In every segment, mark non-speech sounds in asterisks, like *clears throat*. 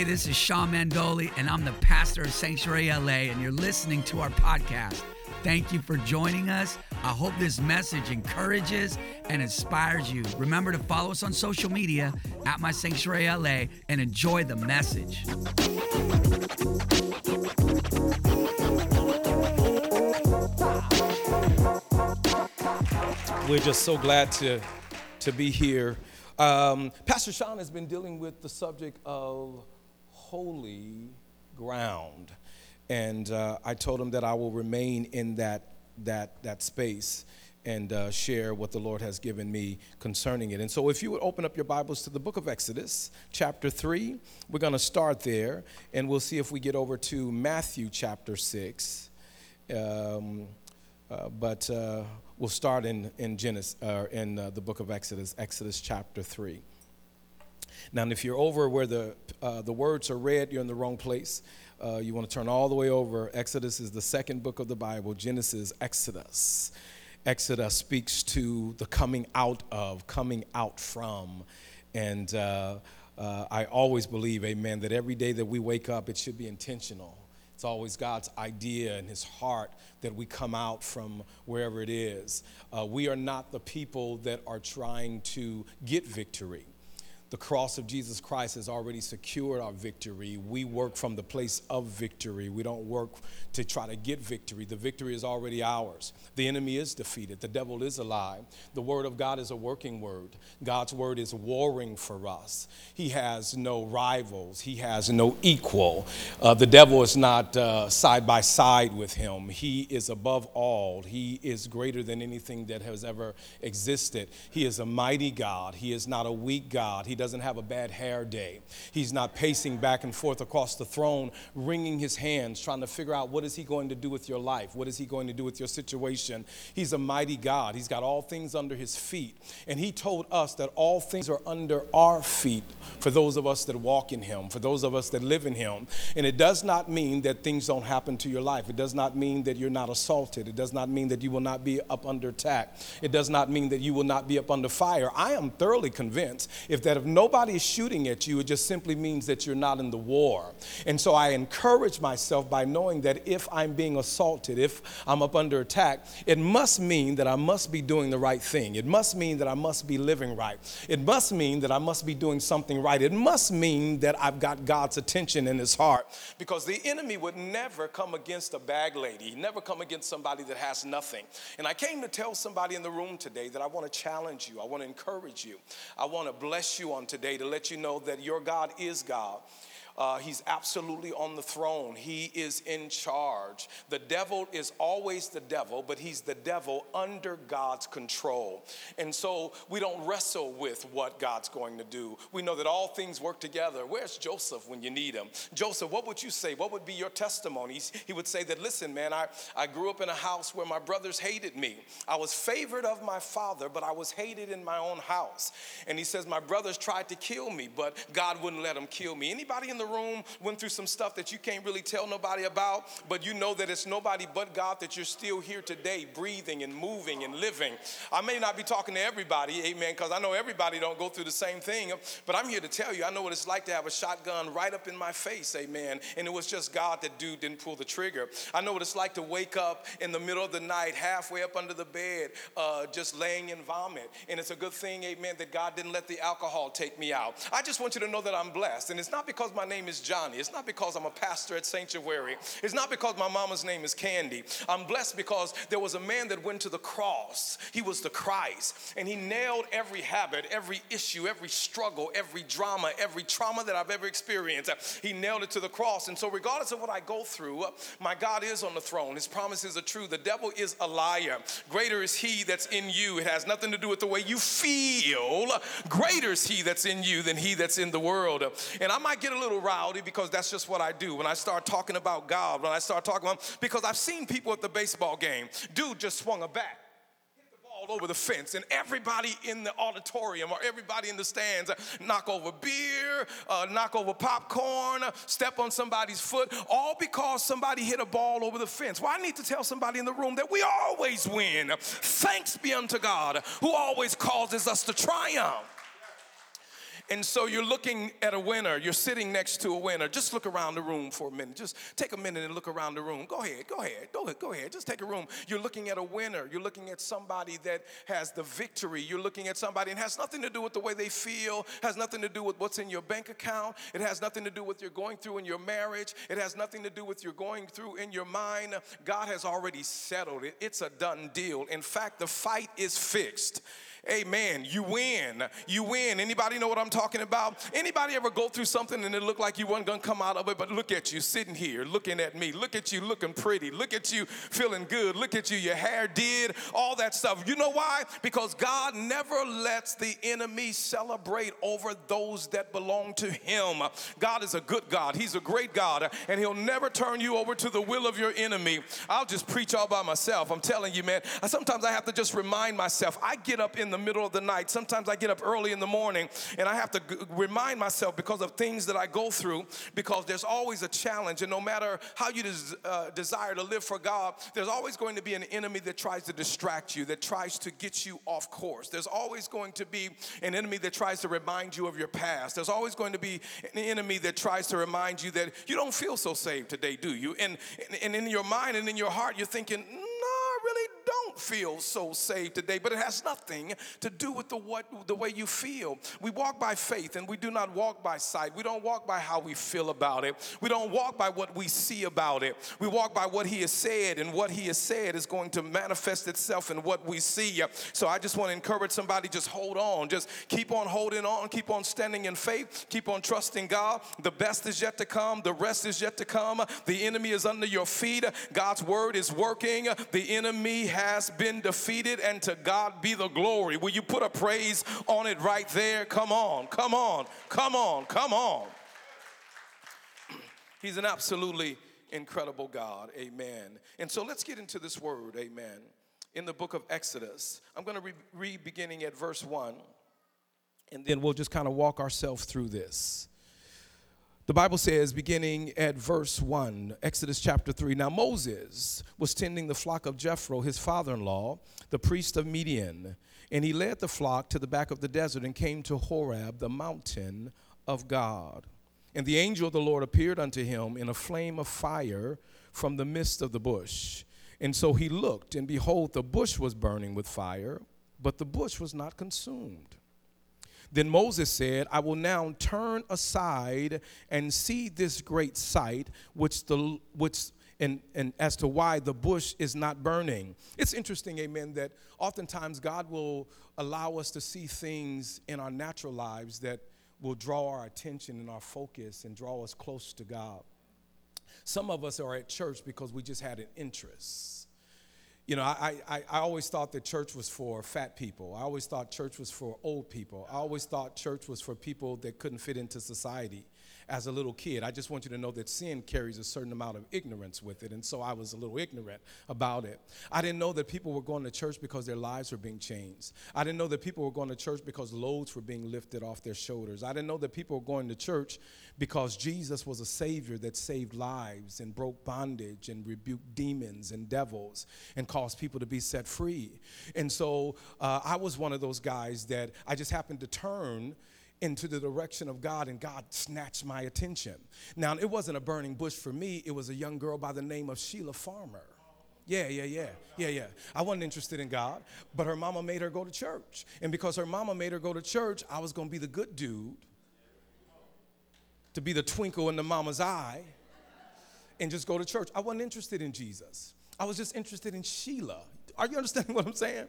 Hey, this is Sean Mandoli, and I'm the pastor of Sanctuary LA, and you're listening to our podcast. Thank you for joining us. I hope this message encourages and inspires you. Remember to follow us on social media at My Sanctuary LA and enjoy the message. We're just so glad to, to be here. Um, Pastor Sean has been dealing with the subject of holy ground. And uh, I told him that I will remain in that, that, that space and uh, share what the Lord has given me concerning it. And so, if you would open up your Bibles to the book of Exodus, chapter 3, we're going to start there, and we'll see if we get over to Matthew chapter 6. Um, uh, but uh, we'll start in, in, Genesis, uh, in uh, the book of Exodus, Exodus chapter 3. Now, if you're over where the, uh, the words are read, you're in the wrong place. Uh, you want to turn all the way over. Exodus is the second book of the Bible, Genesis, Exodus. Exodus speaks to the coming out of, coming out from. And uh, uh, I always believe, amen, that every day that we wake up, it should be intentional. It's always God's idea and His heart that we come out from wherever it is. Uh, we are not the people that are trying to get victory the cross of Jesus Christ has already secured our victory. We work from the place of victory. We don't work to try to get victory. The victory is already ours. The enemy is defeated. The devil is alive. The word of God is a working word. God's word is warring for us. He has no rivals, he has no equal. Uh, the devil is not uh, side by side with him. He is above all. He is greater than anything that has ever existed. He is a mighty God. He is not a weak God. He doesn't have a bad hair day. He's not pacing back and forth across the throne, wringing his hands, trying to figure out what is he going to do with your life? What is he going to do with your situation? He's a mighty God. He's got all things under his feet. And he told us that all things are under our feet for those of us that walk in him, for those of us that live in him. And it does not mean that things don't happen to your life. It does not mean that you're not assaulted. It does not mean that you will not be up under attack. It does not mean that you will not be up under fire. I am thoroughly convinced if that if nobody is shooting at you, it just simply means that you're not in the war. And so I encourage myself by knowing that if I'm being assaulted, if I'm up under attack, it must mean that I must be doing the right thing. It must mean that I must be living right. It must mean that I must be doing something right. It must mean that I've got God's attention in his heart. Because the enemy would never come against a bag lady, He never come against somebody that has nothing. And I came to tell somebody in the room today that I want to challenge you, I want to encourage you, I want to bless you on today to let you know that your God is God. Uh, he's absolutely on the throne. He is in charge. The devil is always the devil, but he's the devil under God's control. And so we don't wrestle with what God's going to do. We know that all things work together. Where's Joseph when you need him? Joseph, what would you say? What would be your testimony? He would say that, listen, man, I, I grew up in a house where my brothers hated me. I was favored of my father, but I was hated in my own house. And he says, my brothers tried to kill me, but God wouldn't let them kill me. Anybody in the room went through some stuff that you can't really tell nobody about, but you know that it's nobody but God that you're still here today, breathing and moving and living. I may not be talking to everybody, amen, because I know everybody don't go through the same thing, but I'm here to tell you, I know what it's like to have a shotgun right up in my face, amen, and it was just God that dude didn't pull the trigger. I know what it's like to wake up in the middle of the night, halfway up under the bed, uh, just laying in vomit, and it's a good thing, amen, that God didn't let the alcohol take me out. I just want you to know that I'm blessed, and it's not because my name is Johnny. It's not because I'm a pastor at Sanctuary. It's not because my mama's name is Candy. I'm blessed because there was a man that went to the cross. He was the Christ, and he nailed every habit, every issue, every struggle, every drama, every trauma that I've ever experienced. He nailed it to the cross. And so, regardless of what I go through, my God is on the throne. His promises are true. The devil is a liar. Greater is he that's in you. It has nothing to do with the way you feel. Greater is he that's in you than he that's in the world. And I might get a little rowdy because that's just what I do. When I start talking about God, when I start talking about, because I've seen people at the baseball game, dude just swung a bat all over the fence, and everybody in the auditorium or everybody in the stands knock over beer, uh, knock over popcorn, step on somebody's foot, all because somebody hit a ball over the fence. Well, I need to tell somebody in the room that we always win. Thanks be unto God who always causes us to triumph. And so you're looking at a winner, you're sitting next to a winner. Just look around the room for a minute. Just take a minute and look around the room. Go ahead, go ahead, go ahead, go ahead. Just take a room. You're looking at a winner. You're looking at somebody that has the victory. You're looking at somebody and has nothing to do with the way they feel, has nothing to do with what's in your bank account. It has nothing to do with you're going through in your marriage. It has nothing to do with you're going through in your mind. God has already settled it. It's a done deal. In fact, the fight is fixed. Amen. You win. You win. Anybody know what I'm talking about? Anybody ever go through something and it looked like you weren't gonna come out of it, but look at you sitting here, looking at me. Look at you looking pretty. Look at you feeling good. Look at you, your hair did, all that stuff. You know why? Because God never lets the enemy celebrate over those that belong to him. God is a good God. He's a great God, and he'll never turn you over to the will of your enemy. I'll just preach all by myself. I'm telling you, man. Sometimes I have to just remind myself. I get up in the middle of the night. Sometimes I get up early in the morning and I have to g- remind myself because of things that I go through, because there's always a challenge. And no matter how you des- uh, desire to live for God, there's always going to be an enemy that tries to distract you, that tries to get you off course. There's always going to be an enemy that tries to remind you of your past. There's always going to be an enemy that tries to remind you that you don't feel so saved today, do you? And, and, and in your mind and in your heart, you're thinking, no, I really don't feel so saved today, but it has nothing to do with the what the way you feel. We walk by faith and we do not walk by sight. We don't walk by how we feel about it. We don't walk by what we see about it. We walk by what he has said, and what he has said is going to manifest itself in what we see. So I just want to encourage somebody just hold on. Just keep on holding on, keep on standing in faith, keep on trusting God. The best is yet to come, the rest is yet to come. The enemy is under your feet. God's word is working. The enemy enemy has been defeated, and to God be the glory. Will you put a praise on it right there? Come on, come on, come on, come on. *clears throat* He's an absolutely incredible God. Amen. And so let's get into this word. Amen. In the book of Exodus, I'm going to re- read beginning at verse 1, and then we'll just kind of walk ourselves through this. The Bible says, beginning at verse 1, Exodus chapter 3 Now Moses was tending the flock of Jethro, his father in law, the priest of Midian, and he led the flock to the back of the desert and came to Horeb, the mountain of God. And the angel of the Lord appeared unto him in a flame of fire from the midst of the bush. And so he looked, and behold, the bush was burning with fire, but the bush was not consumed. Then Moses said, I will now turn aside and see this great sight, which the which and, and as to why the bush is not burning. It's interesting, amen, that oftentimes God will allow us to see things in our natural lives that will draw our attention and our focus and draw us close to God. Some of us are at church because we just had an interest you know, I, I, I always thought that church was for fat people. I always thought church was for old people. I always thought church was for people that couldn't fit into society as a little kid. I just want you to know that sin carries a certain amount of ignorance with it. And so I was a little ignorant about it. I didn't know that people were going to church because their lives were being changed. I didn't know that people were going to church because loads were being lifted off their shoulders. I didn't know that people were going to church because Jesus was a Savior that saved lives and broke bondage and rebuked demons and devils and caused people to be set free. And so uh, I was one of those guys that I just happened to turn into the direction of God, and God snatched my attention. Now, it wasn't a burning bush for me, it was a young girl by the name of Sheila Farmer. Yeah, yeah, yeah, yeah, yeah. I wasn't interested in God, but her mama made her go to church. And because her mama made her go to church, I was gonna be the good dude, to be the twinkle in the mama's eye, and just go to church. I wasn't interested in Jesus. I was just interested in Sheila. Are you understanding *laughs* what I'm saying?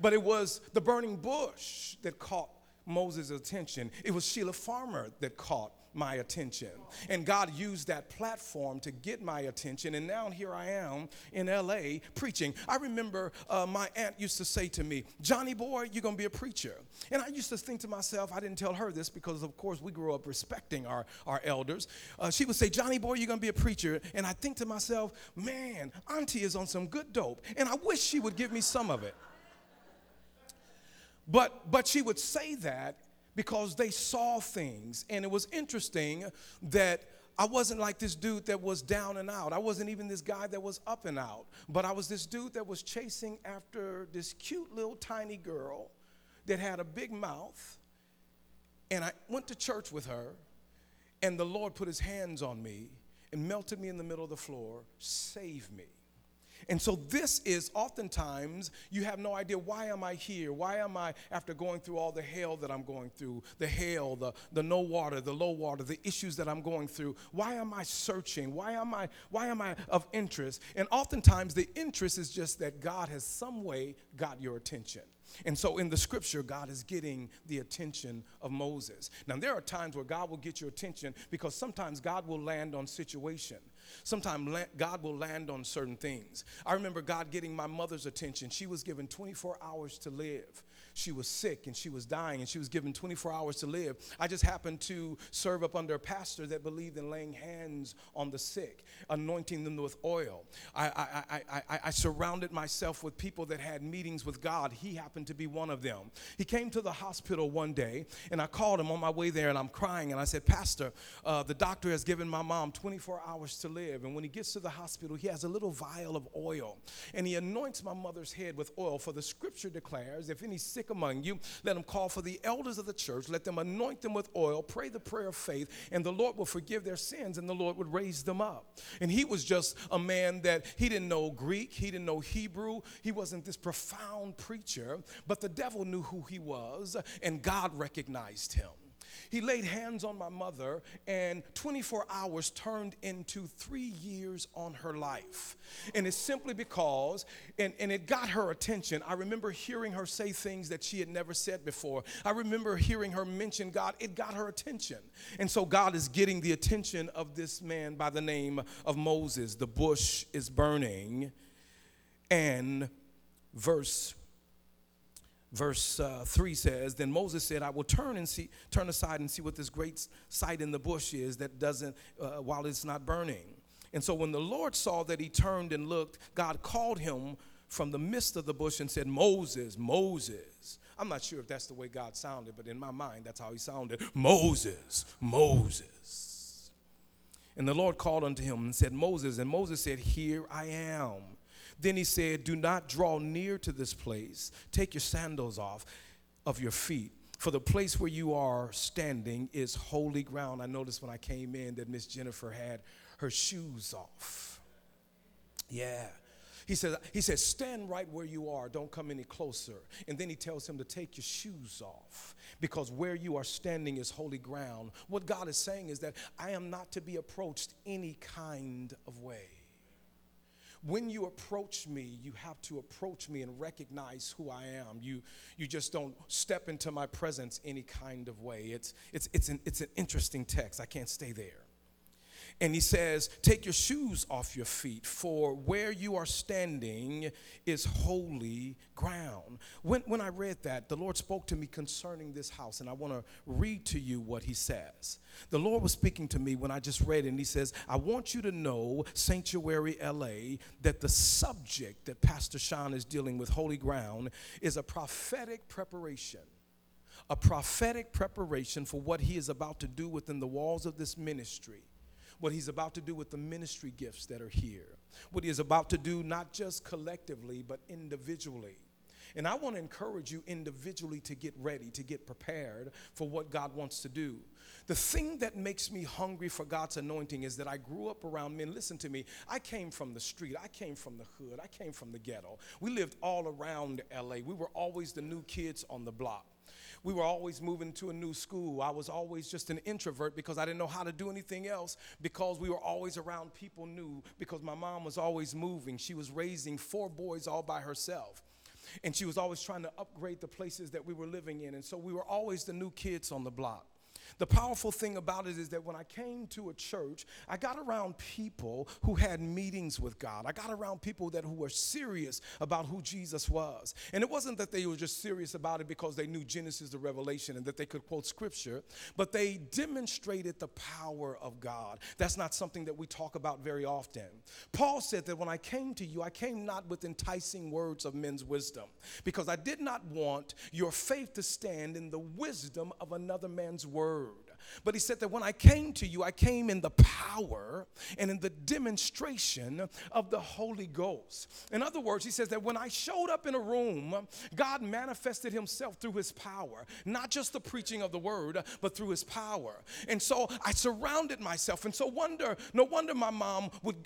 But it was the burning bush that caught Moses' attention. It was Sheila Farmer that caught my attention. And God used that platform to get my attention. And now here I am in LA preaching. I remember uh, my aunt used to say to me, Johnny boy, you're going to be a preacher. And I used to think to myself, I didn't tell her this because, of course, we grew up respecting our, our elders. Uh, she would say, Johnny boy, you're going to be a preacher. And I think to myself, man, Auntie is on some good dope. And I wish she would give me some of it. But, but she would say that because they saw things. And it was interesting that I wasn't like this dude that was down and out. I wasn't even this guy that was up and out. But I was this dude that was chasing after this cute little tiny girl that had a big mouth And I went to church with her, and the Lord put his hands on me and melted me in the middle of the floor, saved me. And so this is oftentimes you have no idea why am I here? Why am I after going through all the hell that I'm going through, the hell, the, the no water, the low water, the issues that I'm going through? Why am I searching? Why am I why am I of interest? And oftentimes the interest is just that God has some way got your attention. And so in the scripture, God is getting the attention of Moses. Now, there are times where God will get your attention because sometimes God will land on situation. Sometimes God will land on certain things. I remember God getting my mother's attention. She was given 24 hours to live. She was sick and she was dying and she was given 24 hours to live. I just happened to serve up under a pastor that believed in laying hands on the sick, anointing them with oil. I, I, I, I, I surrounded myself with people that had meetings with God. He happened to be one of them. He came to the hospital one day and I called him on my way there and I'm crying and I said, Pastor, uh, the doctor has given my mom 24 hours to live. And when he gets to the hospital, he has a little vial of oil and he anoints my mother's head with oil. For the scripture declares, if any sick among you, let them call for the elders of the church, let them anoint them with oil, pray the prayer of faith, and the Lord will forgive their sins and the Lord would raise them up. And he was just a man that he didn't know Greek, he didn't know Hebrew, he wasn't this profound preacher, but the devil knew who he was and God recognized him. He laid hands on my mother, and 24 hours turned into three years on her life. And it's simply because, and, and it got her attention. I remember hearing her say things that she had never said before. I remember hearing her mention God. It got her attention. And so God is getting the attention of this man by the name of Moses. The bush is burning. And verse verse uh, 3 says then moses said i will turn and see turn aside and see what this great sight in the bush is that doesn't uh, while it's not burning. And so when the lord saw that he turned and looked god called him from the midst of the bush and said moses moses. I'm not sure if that's the way god sounded but in my mind that's how he sounded. Moses moses. And the lord called unto him and said moses and moses said here i am then he said, Do not draw near to this place. Take your sandals off of your feet. For the place where you are standing is holy ground. I noticed when I came in that Miss Jennifer had her shoes off. Yeah. He says, he says, stand right where you are, don't come any closer. And then he tells him to take your shoes off because where you are standing is holy ground. What God is saying is that I am not to be approached any kind of way. When you approach me, you have to approach me and recognize who I am. You, you just don't step into my presence any kind of way. It's, it's, it's, an, it's an interesting text. I can't stay there. And he says, Take your shoes off your feet, for where you are standing is holy ground. When, when I read that, the Lord spoke to me concerning this house, and I want to read to you what he says. The Lord was speaking to me when I just read it, and he says, I want you to know, Sanctuary LA, that the subject that Pastor Sean is dealing with, holy ground, is a prophetic preparation a prophetic preparation for what he is about to do within the walls of this ministry what he's about to do with the ministry gifts that are here, what he is about to do not just collectively, but individually. And I want to encourage you individually to get ready, to get prepared for what God wants to do. The thing that makes me hungry for God's anointing is that I grew up around men. Listen to me. I came from the street. I came from the hood. I came from the ghetto. We lived all around LA. We were always the new kids on the block we were always moving to a new school. I was always just an introvert because I didn't know how to do anything else because we were always around people new because my mom was always moving. She was raising four boys all by herself. And she was always trying to upgrade the places that we were living in. And so we were always the new kids on the block. The powerful thing about it is that when I came to a church, I got around people who had meetings with God. I got around people that who were serious about who Jesus was. And it wasn't that they were just serious about it because they knew Genesis to Revelation and that they could quote scripture, but they demonstrated the power of God. That's not something that we talk about very often. Paul said that when I came to you, I came not with enticing words of men's wisdom, because I did not want your faith to stand in the wisdom of another man's word word. But he said that when I came to you, I came in the power and in the demonstration of the Holy Ghost. In other words, he says that when I showed up in a room, God manifested himself through his power, not just the preaching of the word, but through his power. And so I surrounded myself. And so wonder, no wonder my mom would,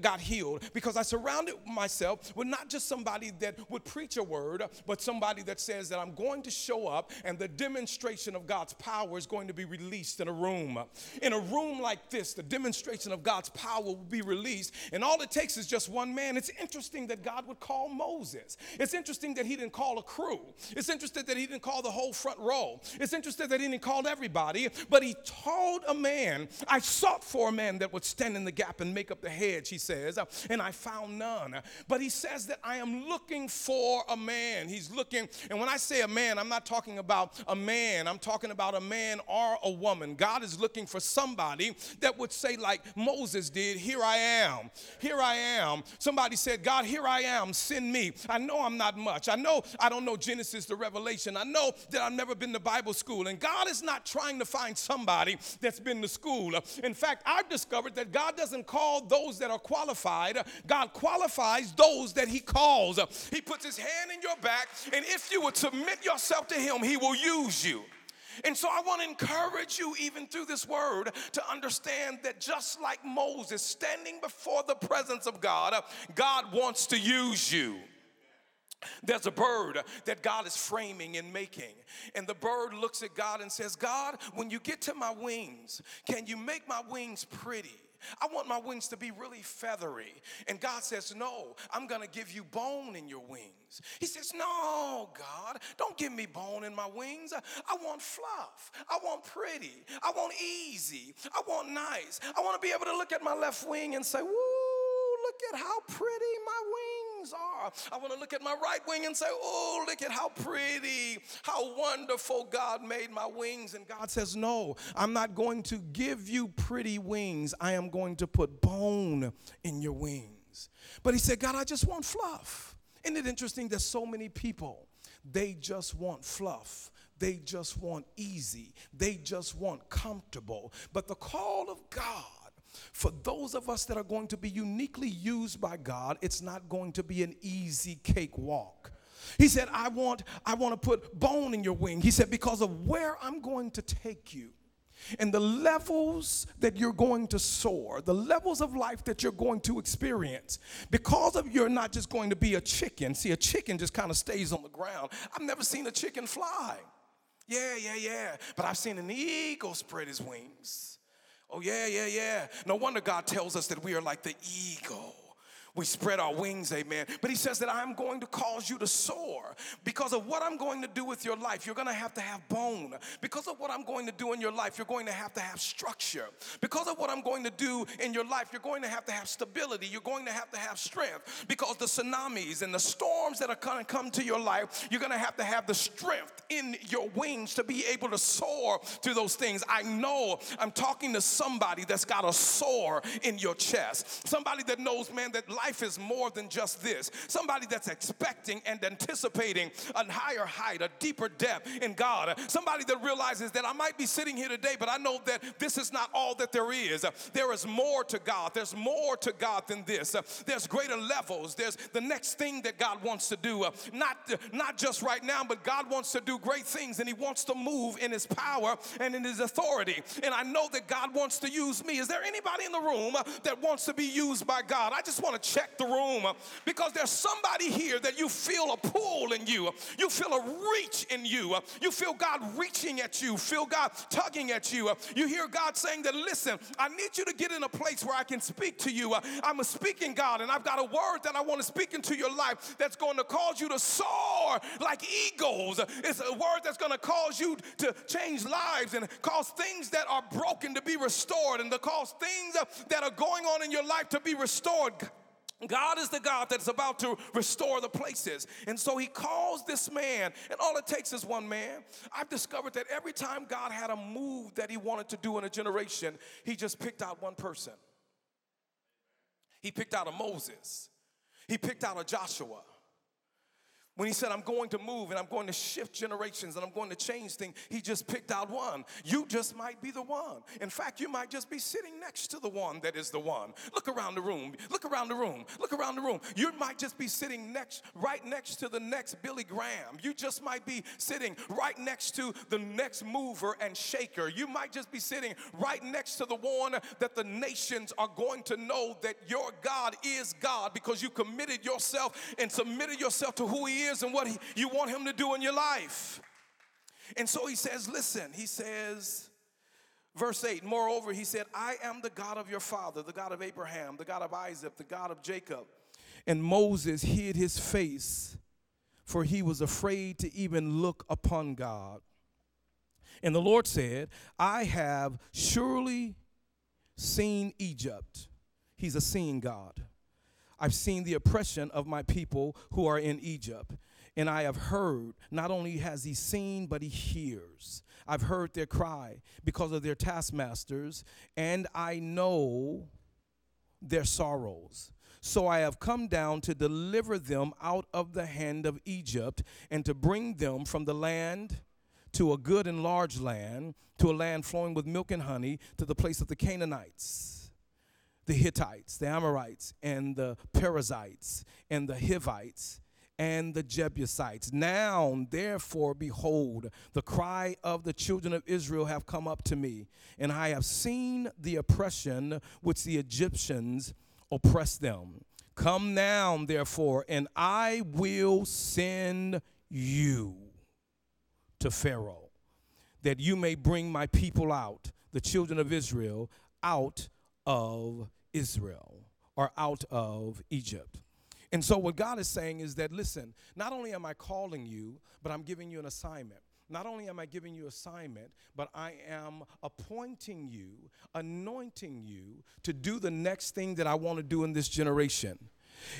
got healed because I surrounded myself with not just somebody that would preach a word, but somebody that says that I'm going to show up and the demonstration of God's power is going to be released in a room. Uh, in a room like this, the demonstration of God's power will be released, and all it takes is just one man. It's interesting that God would call Moses. It's interesting that he didn't call a crew. It's interesting that he didn't call the whole front row. It's interesting that he didn't call everybody, but he told a man, I sought for a man that would stand in the gap and make up the hedge, he says, and I found none. But he says that I am looking for a man. He's looking, and when I say a man, I'm not talking about a man, I'm talking about a man or a woman. God is looking for somebody that would say, like Moses did, Here I am, here I am. Somebody said, God, here I am, send me. I know I'm not much. I know I don't know Genesis to Revelation. I know that I've never been to Bible school. And God is not trying to find somebody that's been to school. In fact, I've discovered that God doesn't call those that are qualified, God qualifies those that He calls. He puts His hand in your back, and if you would submit yourself to Him, He will use you. And so I want to encourage you, even through this word, to understand that just like Moses standing before the presence of God, God wants to use you. There's a bird that God is framing and making. And the bird looks at God and says, God, when you get to my wings, can you make my wings pretty? I want my wings to be really feathery. And God says, No, I'm gonna give you bone in your wings. He says, No, God, don't give me bone in my wings. I want fluff. I want pretty. I want easy. I want nice. I wanna be able to look at my left wing and say, Woo, look at how pretty my wings wings are. I want to look at my right wing and say, Oh, look at how pretty, how wonderful God made my wings. And God says, No, I'm not going to give you pretty wings. I am going to put bone in your wings. But he said, God, I just want fluff. Isn't it interesting that so many people, they just want fluff. They just want easy. They just want comfortable. But the call of God for those of us that are going to be uniquely used by God, it's not going to be an easy cakewalk. He said, I want, I want to put bone in your wing. He said, because of where I'm going to take you and the levels that you're going to soar, the levels of life that you're going to experience, because of you're not just going to be a chicken. See, a chicken just kind of stays on the ground. I've never seen a chicken fly. Yeah, yeah, yeah. But I've seen an eagle spread his wings. Oh, yeah, yeah, yeah. No wonder God tells us that we are like the eagle. We spread our wings, amen. But he says that I'm going to cause you to soar because of what I'm going to do with your life. You're going to have to have bone. Because of what I'm going to do in your life, you're going to have to have structure. Because of what I'm going to do in your life, you're going to have to have stability. You're going to have to have strength. Because the tsunamis and the storms that are going to come to your life, you're going to have to have the strength in your wings to be able to soar through those things. I know I'm talking to somebody that's got a soar in your chest. Somebody that knows, man, that life is more than just this. Somebody that's expecting and anticipating a higher height, a deeper depth in God. Somebody that realizes that I might be sitting here today, but I know that this is not all that there is. There is more to God. There's more to God than this. There's greater levels. There's the next thing that God wants to do. Not, not just right now, but God wants to do great things and He wants to move in His power and in His authority. And I know that God wants to use me. Is there anybody in the room that wants to be used by God? I just want to check the room uh, because there's somebody here that you feel a pull in you. Uh, you feel a reach in you. Uh, you feel God reaching at you, feel God tugging at you. You hear God saying that, listen, I need you to get in a place where I can speak to you. I'm a speaking God, and I've got a word that I want to speak into your life that's going to cause you to soar like eagles. It's a word that's going to cause you to change lives and cause things that are broken to be restored and to cause things that are going on in your life to be restored. God is the God that's about to restore the places. And so he calls this man, and all it takes is one man. I've discovered that every time God had a move that he wanted to do in a generation, he just picked out one person. He picked out a Moses, he picked out a Joshua. When he said, I'm going to move and I'm going to shift generations and I'm going to change things, he just picked out one. You just might be the one. In fact, you might just be sitting next to the one that is the one. Look around the room. Look around the room. Look around the room. You might just be sitting next, right next to the next Billy Graham. You just might be sitting right next to the next mover and shaker. You might just be sitting right next to the one that the nations are going to know that your God is God because you committed yourself and submitted yourself to who he is is and what he, you want him to do in your life. And so he says, listen, he says, verse 8, moreover, he said, I am the God of your father, the God of Abraham, the God of Isaac, the God of Jacob. And Moses hid his face, for he was afraid to even look upon God. And the Lord said, I have surely seen Egypt. He's a seeing God. I've seen the oppression of my people who are in Egypt. And I have heard, not only has he seen, but he hears. I've heard their cry because of their taskmasters, and I know their sorrows. So I have come down to deliver them out of the hand of Egypt and to bring them from the land to a good and large land, to a land flowing with milk and honey, to the place of the Canaanites the Hittites, the Amorites, and the Perizzites, and the Hivites, and the Jebusites. Now, therefore, behold, the cry of the children of Israel have come up to me, and I have seen the oppression which the Egyptians oppress them. Come now, therefore, and I will send you to Pharaoh, that you may bring my people out, the children of Israel, out of Israel or out of Egypt. And so, what God is saying is that, listen, not only am I calling you, but I'm giving you an assignment. Not only am I giving you assignment, but I am appointing you, anointing you to do the next thing that I want to do in this generation.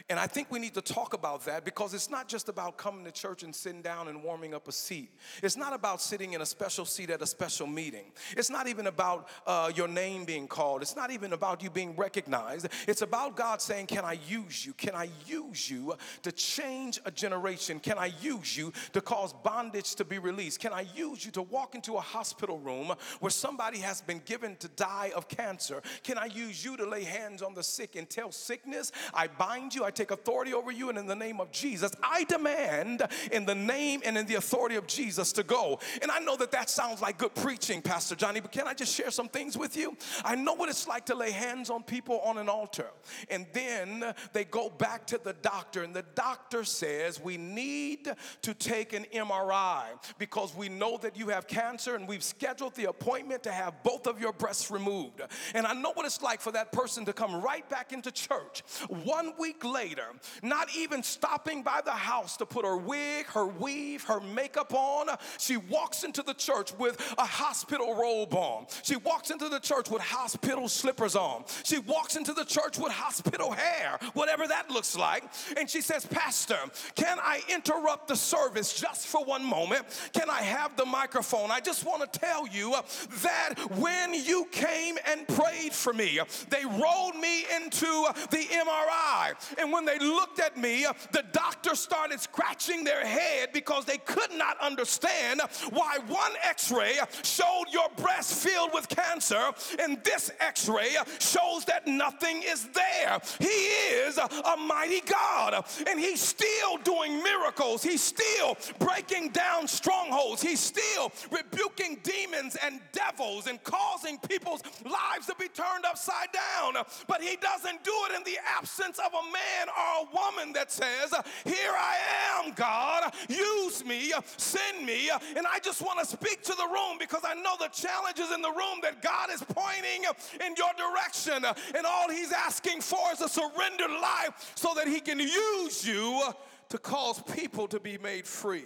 And I think we need to talk about that because it's not just about coming to church and sitting down and warming up a seat. It's not about sitting in a special seat at a special meeting. It's not even about uh, your name being called. It's not even about you being recognized. It's about God saying, Can I use you? Can I use you to change a generation? Can I use you to cause bondage to be released? Can I use you to walk into a hospital room where somebody has been given to die of cancer? Can I use you to lay hands on the sick and tell sickness, I bind you, I take authority over you, and in the name of Jesus, I demand in the name and in the authority of Jesus to go. And I know that that sounds like good preaching, Pastor Johnny, but can I just share some things with you? I know what it's like to lay hands on people on an altar, and then they go back to the doctor, and the doctor says, We need to take an MRI because we know that you have cancer, and we've scheduled the appointment to have both of your breasts removed. And I know what it's like for that person to come right back into church one week later, not even stopping by the house to put her wig, her weave, her makeup on, she walks into the church with a hospital robe on. She walks into the church with hospital slippers on. She walks into the church with hospital hair, whatever that looks like. And she says, Pastor, can I interrupt the service just for one moment? Can I have the microphone? I just want to tell you that when you came and prayed for me, they rolled me into the MRI and when they looked at me, the doctor started scratching their head because they could not understand why one x ray showed your breast filled with cancer and this x ray shows that nothing is there. He is a mighty God and He's still doing miracles. He's still breaking down strongholds. He's still rebuking demons and devils and causing people's lives to be turned upside down. But He doesn't do it in the absence of a man or a woman that says, Here I am, God, use me, send me. And I just want to speak to the room because I know the challenges in the room that God is pointing in your direction. And all He's asking for is a surrendered life so that He can use you to cause people to be made free.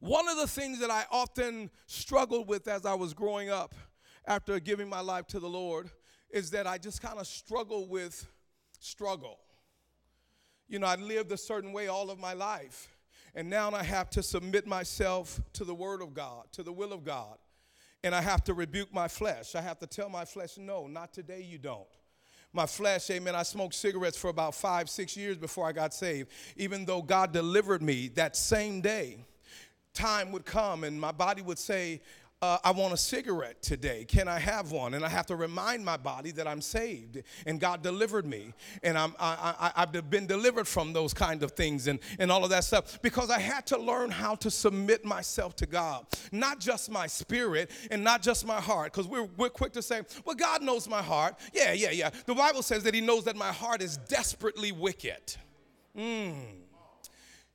One of the things that I often struggled with as I was growing up after giving my life to the Lord is that I just kind of struggle with struggle. You know, I lived a certain way all of my life. And now I have to submit myself to the Word of God, to the will of God. And I have to rebuke my flesh. I have to tell my flesh, no, not today you don't. my flesh, amen. I smoked cigarettes for about five, six years before I got saved. Even though God delivered me that same day, time would come and my body would say, uh, I want a cigarette today. Can I have one? And I have to remind my body that I'm saved and God delivered me. And I'm, I, I, I've been delivered from those kind of things and, and all of that stuff because I had to learn how to submit myself to God. Not just my spirit and not just my heart because we're, we're quick to say, well, God knows my heart. Yeah, yeah, yeah. The Bible says that He knows that my heart is desperately wicked. Mm.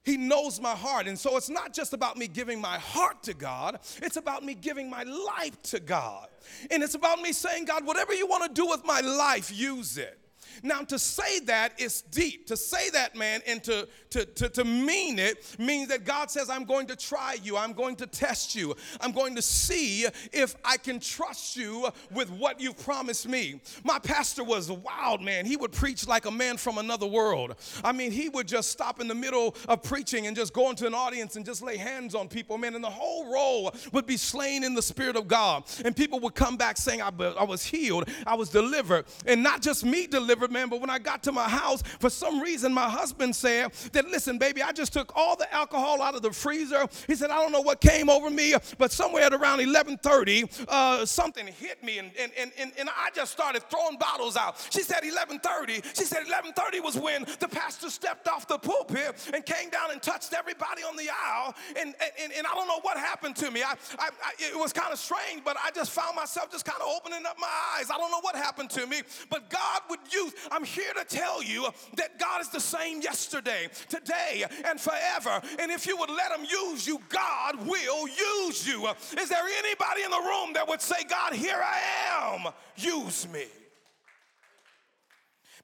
He knows my heart. And so it's not just about me giving my heart to God, it's about me giving my life to God. And it's about me saying, God, whatever you want to do with my life, use it. Now, to say that is deep. To say that, man, and to, to, to, to mean it means that God says, I'm going to try you. I'm going to test you. I'm going to see if I can trust you with what you've promised me. My pastor was a wild man. He would preach like a man from another world. I mean, he would just stop in the middle of preaching and just go into an audience and just lay hands on people, man, and the whole row would be slain in the Spirit of God. And people would come back saying, I, I was healed, I was delivered. And not just me delivered man. But when I got to my house, for some reason, my husband said that, listen, baby, I just took all the alcohol out of the freezer. He said, I don't know what came over me, but somewhere at around 11:30, uh, something hit me, and, and, and, and I just started throwing bottles out. She said 11:30. She said 11:30 was when the pastor stepped off the pulpit and came down and touched everybody on the aisle. And, and, and I don't know what happened to me. I, I, I it was kind of strange, but I just found myself just kind of opening up my eyes. I don't know what happened to me, but God would use I'm here to tell you that God is the same yesterday, today, and forever. And if you would let Him use you, God will use you. Is there anybody in the room that would say, God, here I am, use me?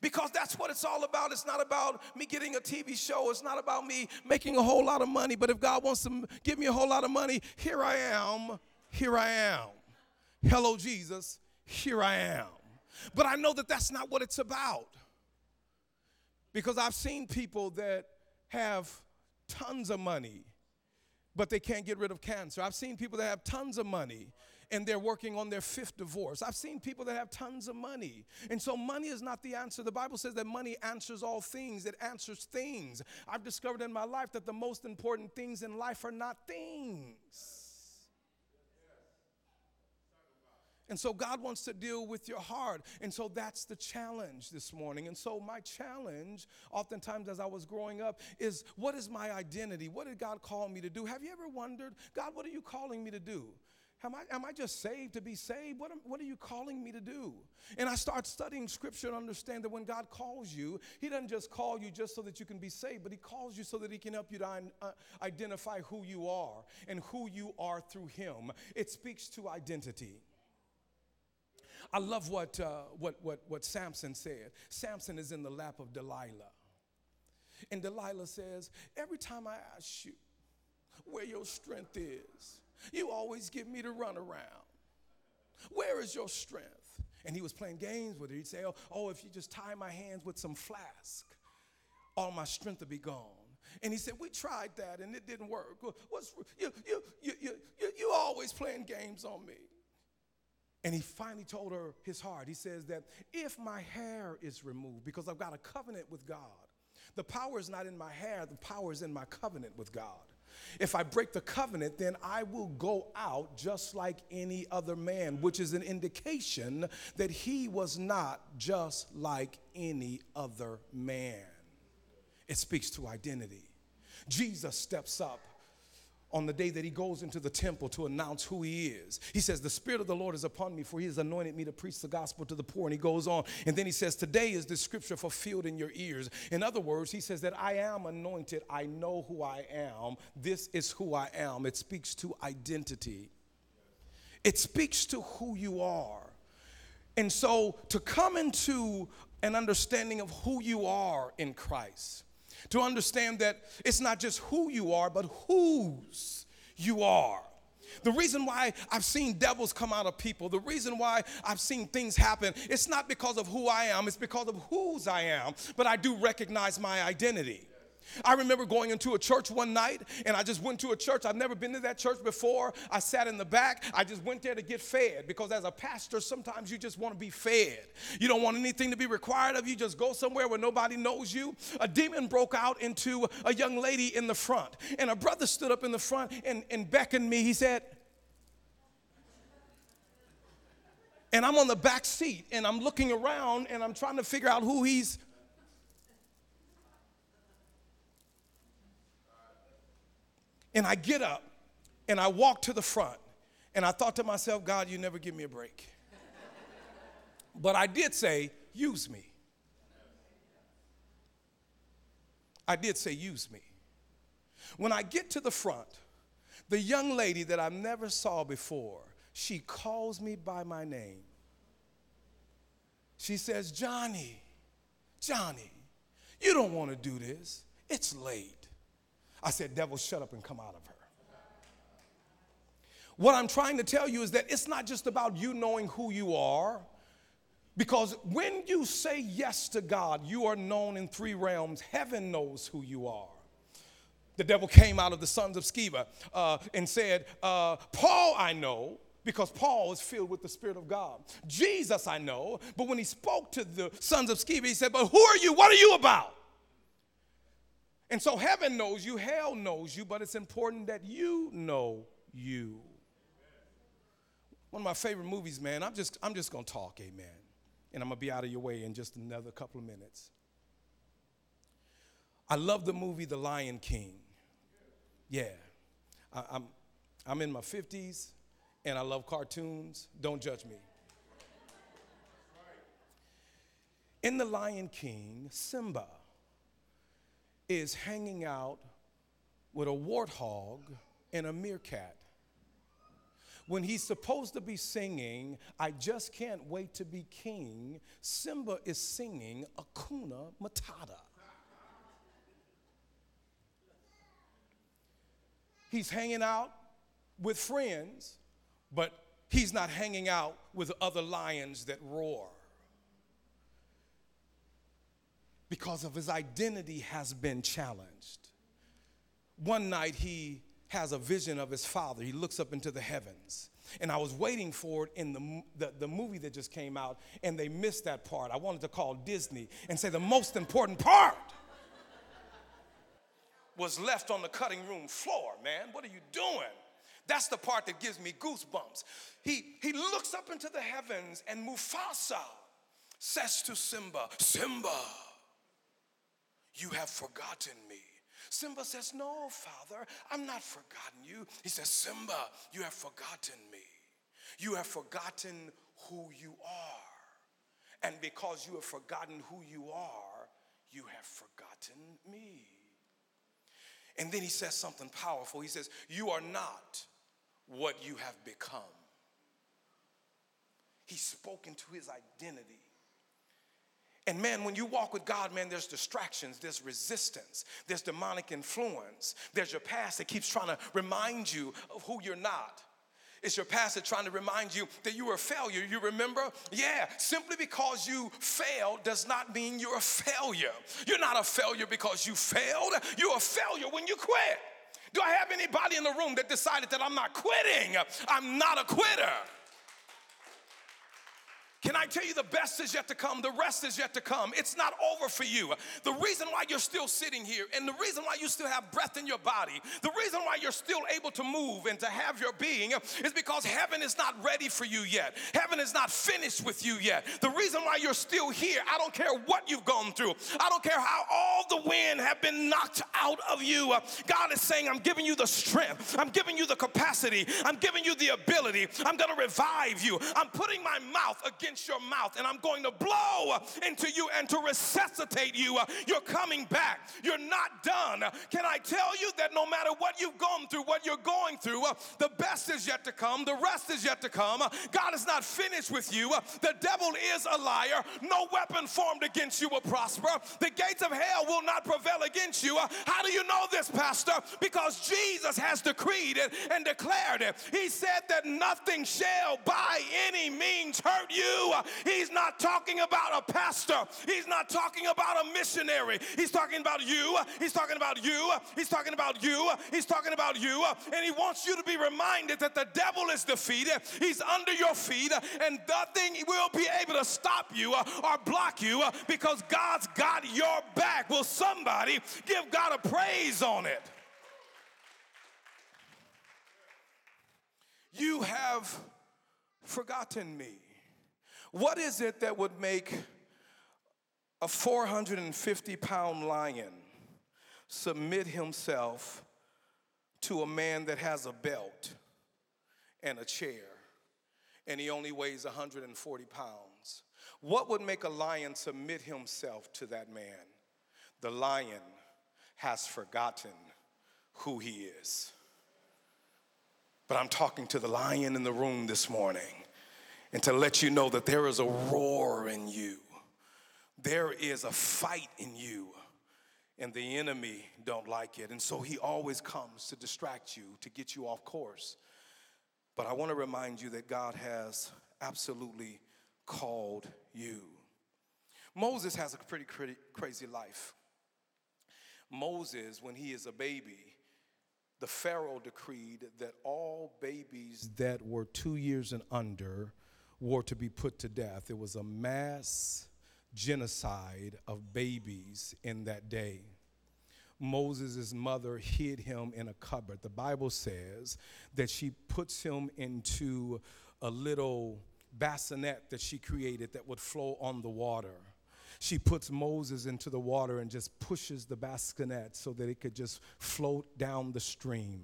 because that's what it's all about. It's not about me getting a TV show, it's not about me making a whole lot of money. But if God wants to give me a whole lot of money, here I am, here I am. Hello, Jesus, here I am. But I know that that's not what it's about. Because I've seen people that have tons of money, but they can't get rid of cancer. I've seen people that have tons of money and they're working on their fifth divorce. I've seen people that have tons of money. And so money is not the answer. The Bible says that money answers all things, it answers things. I've discovered in my life that the most important things in life are not things. And so God wants to deal with your heart. And so that's the challenge this morning. And so my challenge, oftentimes as I was growing up, is what is my identity? What did God call me to do? Have you ever wondered, God, what are you calling me to do? Am I, am I just saved to be saved? What, am, what are you calling me to do? And I start studying scripture and understand that when God calls you, He doesn't just call you just so that you can be saved, but He calls you so that He can help you to uh, identify who you are and who you are through Him. It speaks to identity. I love what, uh, what, what, what Samson said. Samson is in the lap of Delilah. And Delilah says, Every time I ask you where your strength is, you always give me to run around. Where is your strength? And he was playing games with her. He'd say, Oh, oh if you just tie my hands with some flask, all my strength will be gone. And he said, We tried that and it didn't work. What's, you, you, you, you, you always playing games on me. And he finally told her his heart. He says that if my hair is removed, because I've got a covenant with God, the power is not in my hair, the power is in my covenant with God. If I break the covenant, then I will go out just like any other man, which is an indication that he was not just like any other man. It speaks to identity. Jesus steps up on the day that he goes into the temple to announce who he is. He says, The Spirit of the Lord is upon me, for he has anointed me to preach the gospel to the poor. And he goes on. And then he says, Today is this scripture fulfilled in your ears. In other words, he says that I am anointed. I know who I am. This is who I am. It speaks to identity, it speaks to who you are. And so to come into an understanding of who you are in Christ to understand that it's not just who you are, but whose you are. The reason why I've seen devils come out of people, the reason why I've seen things happen, it's not because of who I am, it's because of whose I am. But I do recognize my identity. I remember going into a church one night and I just went to a church. I've never been to that church before. I sat in the back. I just went there to get fed because as a pastor, sometimes you just want to be fed. You don't want anything to be required of you. Just go somewhere where nobody knows you. A demon broke out into a young lady in the front, and a brother stood up in the front and, and beckoned me. He said, and I'm on the back seat and I'm looking around and I'm trying to figure out who he's And I get up and I walk to the front and I thought to myself, God, you never give me a break. *laughs* but I did say, use me. I did say, use me. When I get to the front, the young lady that I never saw before, she calls me by my name. She says, Johnny, Johnny, you don't want to do this. It's late. I said, Devil, shut up and come out of her. What I'm trying to tell you is that it's not just about you knowing who you are, because when you say yes to God, you are known in three realms. Heaven knows who you are. The devil came out of the sons of Sceva uh, and said, uh, Paul, I know because Paul is filled with the Spirit of God. Jesus, I know, but when he spoke to the sons of Sceva, he said, But who are you? What are you about? And so heaven knows you, hell knows you, but it's important that you know you. One of my favorite movies, man, I'm just, I'm just gonna talk, amen. And I'm gonna be out of your way in just another couple of minutes. I love the movie The Lion King. Yeah. I, I'm, I'm in my 50s and I love cartoons. Don't judge me. In The Lion King, Simba is hanging out with a warthog and a meerkat. When he's supposed to be singing, I just can't wait to be king, Simba is singing Hakuna Matata. He's hanging out with friends, but he's not hanging out with other lions that roar. Because of his identity has been challenged. One night he has a vision of his father. He looks up into the heavens. And I was waiting for it in the, the, the, movie that just came out, and they missed that part. I wanted to call Disney and say the most important part was left on the cutting room floor, man. What are you doing? That's the part that gives me goosebumps. He, he looks up into the heavens, and Mufasa says to Simba, Simba, you have forgotten me. Simba says, No, Father, I'm not forgotten you. He says, Simba, you have forgotten me. You have forgotten who you are. And because you have forgotten who you are, you have forgotten me. And then he says something powerful. He says, You are not what you have become. He's spoken to his identity. And man, when you walk with God, man, there's distractions, there's resistance, there's demonic influence, there's your past that keeps trying to remind you of who you're not. It's your past that trying to remind you that you were a failure. You remember? Yeah, simply because you failed does not mean you're a failure. You're not a failure because you failed, you're a failure when you quit. Do I have anybody in the room that decided that I'm not quitting? I'm not a quitter. Can I tell you the best is yet to come? The rest is yet to come. It's not over for you. The reason why you're still sitting here and the reason why you still have breath in your body, the reason why you're still able to move and to have your being is because heaven is not ready for you yet. Heaven is not finished with you yet. The reason why you're still here, I don't care what you've gone through. I don't care how all the wind have been knocked out of you. God is saying, I'm giving you the strength. I'm giving you the capacity. I'm giving you the ability. I'm to revive you. I'm putting my mouth against against your mouth and I'm going to blow into you and to resuscitate you. You're coming back. You're not done. Can I tell you that no matter what you've gone through, what you're going through, the best is yet to come, the rest is yet to come. God is not finished with you. The devil is a liar. No weapon formed against you will prosper. The gates of hell will not prevail against you. How do you know this, Pastor? Because Jesus has decreed it and declared it. He said that nothing shall by any means hurt you He's not talking about a pastor. He's not talking about a missionary. He's talking about you. He's talking about you. He's talking about you. He's talking about you. And he wants you to be reminded that the devil is defeated. He's under your feet and nothing will be able to stop you or block you because God's got your back. Will somebody give God a praise on it? You have forgotten me. What is it that would make a 450 pound lion submit himself to a man that has a belt and a chair and he only weighs 140 pounds? What would make a lion submit himself to that man? The lion has forgotten who he is. But I'm talking to the lion in the room this morning and to let you know that there is a roar in you. There is a fight in you and the enemy don't like it. And so he always comes to distract you, to get you off course. But I want to remind you that God has absolutely called you. Moses has a pretty crazy life. Moses, when he is a baby, the Pharaoh decreed that all babies that were two years and under were to be put to death. It was a mass genocide of babies in that day. Moses' mother hid him in a cupboard. The Bible says that she puts him into a little bassinet that she created that would flow on the water she puts Moses into the water and just pushes the bassinet so that it could just float down the stream.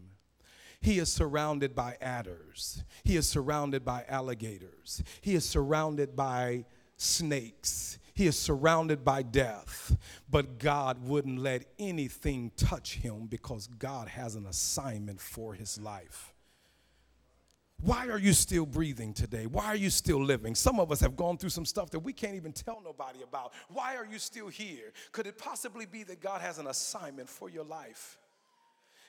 He is surrounded by adders. He is surrounded by alligators. He is surrounded by snakes. He is surrounded by death. But God wouldn't let anything touch him because God has an assignment for his life. Why are you still breathing today? Why are you still living? Some of us have gone through some stuff that we can't even tell nobody about. Why are you still here? Could it possibly be that God has an assignment for your life?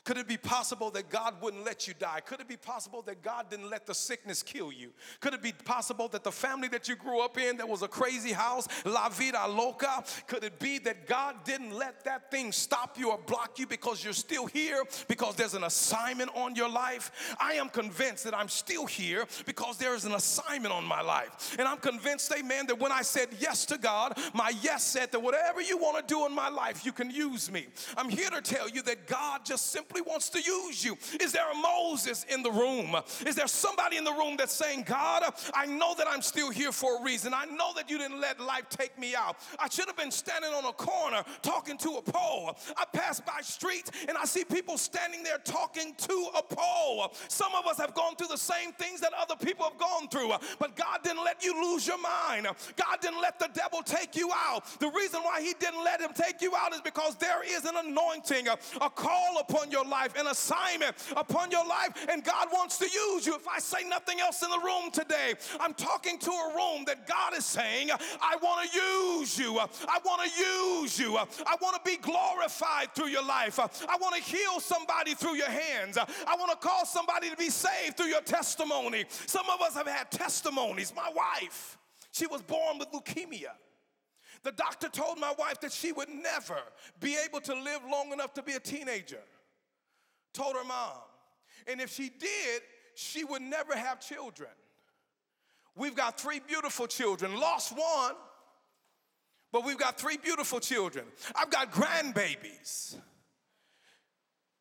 Could it be possible that God wouldn't let you die? Could it be possible that God didn't let the sickness kill you? Could it be possible that the family that you grew up in that was a crazy house, la vida loca, could it be that God didn't let that thing stop you or block you because you're still here because there's an assignment on your life? I am convinced that I'm still here because there is an assignment on my life. And I'm convinced, amen, that when I said yes to God, my yes said that whatever you want to do in my life, you can use me. I'm here to tell you that God just simply simply wants to use you. Is there a Moses in the room? Is there somebody in the room that's saying, God, I know that I'm still here for a reason. I know that you didn't let life take me out. I should have been standing on a corner talking to a pole. I pass by streets and I see people standing there talking to a pole. Some of us have gone through the same things that other people have gone through, but God didn't let you lose your mind. God didn't let the devil take you out. The reason why he didn't let him take you out is because there is an anointing, a, a call upon your life, an assignment upon your life, and God wants to use you. If I say nothing else in the room today, I'm talking to a room that God is saying, I want to use you. I want to use you. I want to be glorified through your life. I want to heal somebody through your hands. I want to cause somebody to be saved through your testimony. Some of us have had testimonies. My wife, she was born with leukemia. The doctor told my wife that she would never be able to live long enough to be a teenager told her mom. And if she did, she would never have children. We've got three beautiful children, lost one, but we've got three beautiful children. I've got grandbabies.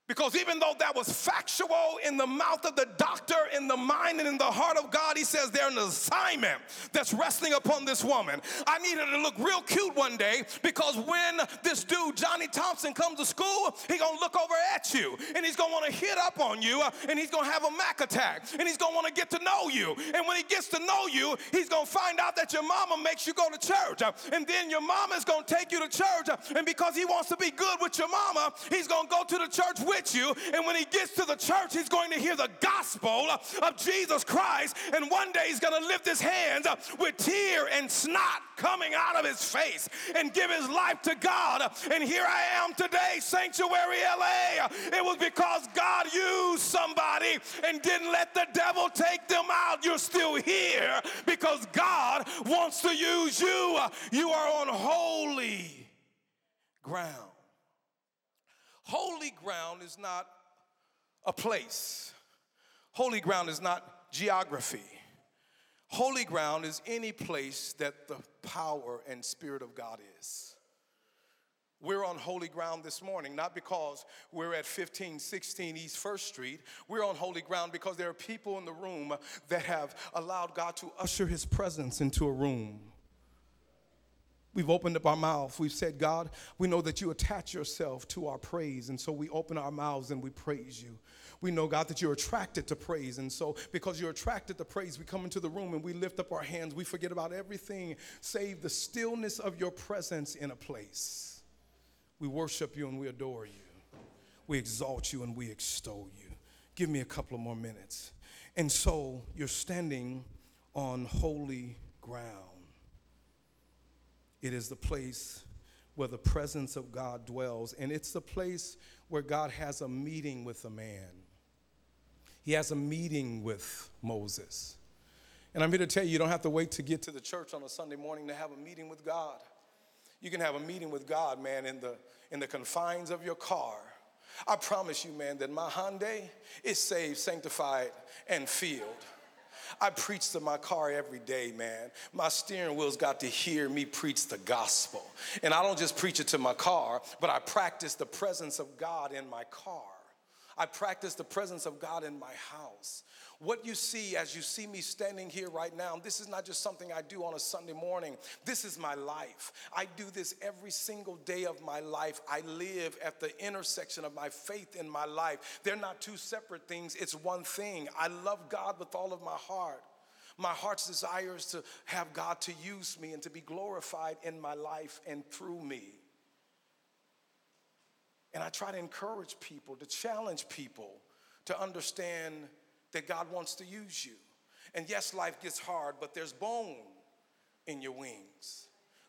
Because even though that was factual in the mouth of the doctor, in the mind and in the heart of God, he says there's an assignment that's resting upon this woman. I need her to look real cute one day because when this dude, Johnny Thompson, comes to school, he gonna look over at you and he's gonna wanna hit up on you uh, and he's gonna have a Mac attack and he's gonna wanna get to know you. And when he gets to know you, he's gonna find out that your mama makes you go to church. Uh, and then your mama is gonna take you to church. Uh, and because he wants to be good with your mama, he's gonna go to the church with with you. And when he gets to the church, he's going to hear the gospel of Jesus Christ. And one day he's going to lift his hands with tear and snot coming out of his face and give his life to God. And here I am today, Sanctuary LA. It was because God used somebody and didn't let the devil take them out. You're still here because God wants to use you. You are on holy ground. Holy ground is not a place, holy ground is not geography. Holy ground is any place that the power and spirit of God is. We're on holy ground this morning, not because we're at 1516 East First Street. We're on holy ground because there are people in the room that have allowed God to usher his presence into a room. We've opened up our mouth. We've said, God, we know that you attach yourself to our praise. And so we open our mouths and we praise you. We know, God, that you're attracted to praise. And so because you're attracted to praise, we come into the room and we lift up our hands. We forget about everything save the stillness of your presence in a place. We worship you and we adore you. We exalt you and we extol you. Give me a couple of more minutes. And so you're standing on holy ground. It is the place where the presence of God dwells, and it's the place where God has a meeting with a man. He has a meeting with Moses. And I'm here to tell you, you don't have to wait to get to the church on a Sunday morning to have a meeting with God. You can have a meeting with God, man, in the, in the confines of your car. I promise you, man, that my Hyundai is saved, sanctified, and filled. I preach to my car every day, man. My steering wheel's got to hear me preach the gospel. And I don't just preach it to my car, but I practice the presence of God in my car. I practice the presence of God in my house. What you see as you see me standing here right now, this is not just something I do on a Sunday morning. This is my life. I do this every single day of my life. I live at the intersection of my faith in my life. They're not two separate things, it's one thing. I love God with all of my heart. My heart's desire is to have God to use me and to be glorified in my life and through me. And I try to encourage people, to challenge people to understand that God wants to use you. And yes, life gets hard, but there's bone in your wings.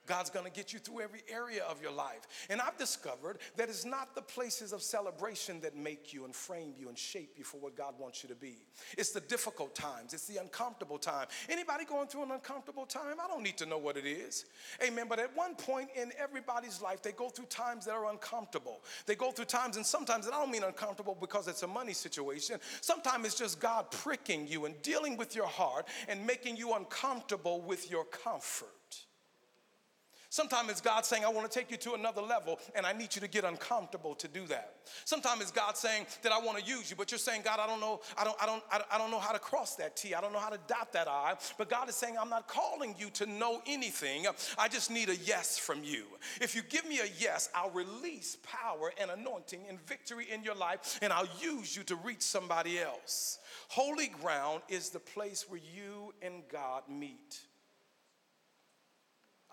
God's gonna get you through every area of your life. And I've discovered that it's not the places of celebration that make you and frame you and shape you for what God wants you to be. It's the difficult times, it's the uncomfortable time. Anybody going through an uncomfortable time? I don't need to know what it is. Amen. But at one point in everybody's life, they go through times that are uncomfortable. They go through times, and sometimes, and I don't mean uncomfortable because it's a money situation. Sometimes it's just God pricking you and dealing with your heart and making you uncomfortable with your comfort. Sometimes it's God saying, I want to take you to another level, and I need you to get uncomfortable to do that. Sometimes it's God saying that I want to use you, but you're saying, God, I don't know, I don't, I don't, I don't know how to cross that T. I don't know how to dot that I. But God is saying, I'm not calling you to know anything. I just need a yes from you. If you give me a yes, I'll release power and anointing and victory in your life, and I'll use you to reach somebody else. Holy ground is the place where you and God meet.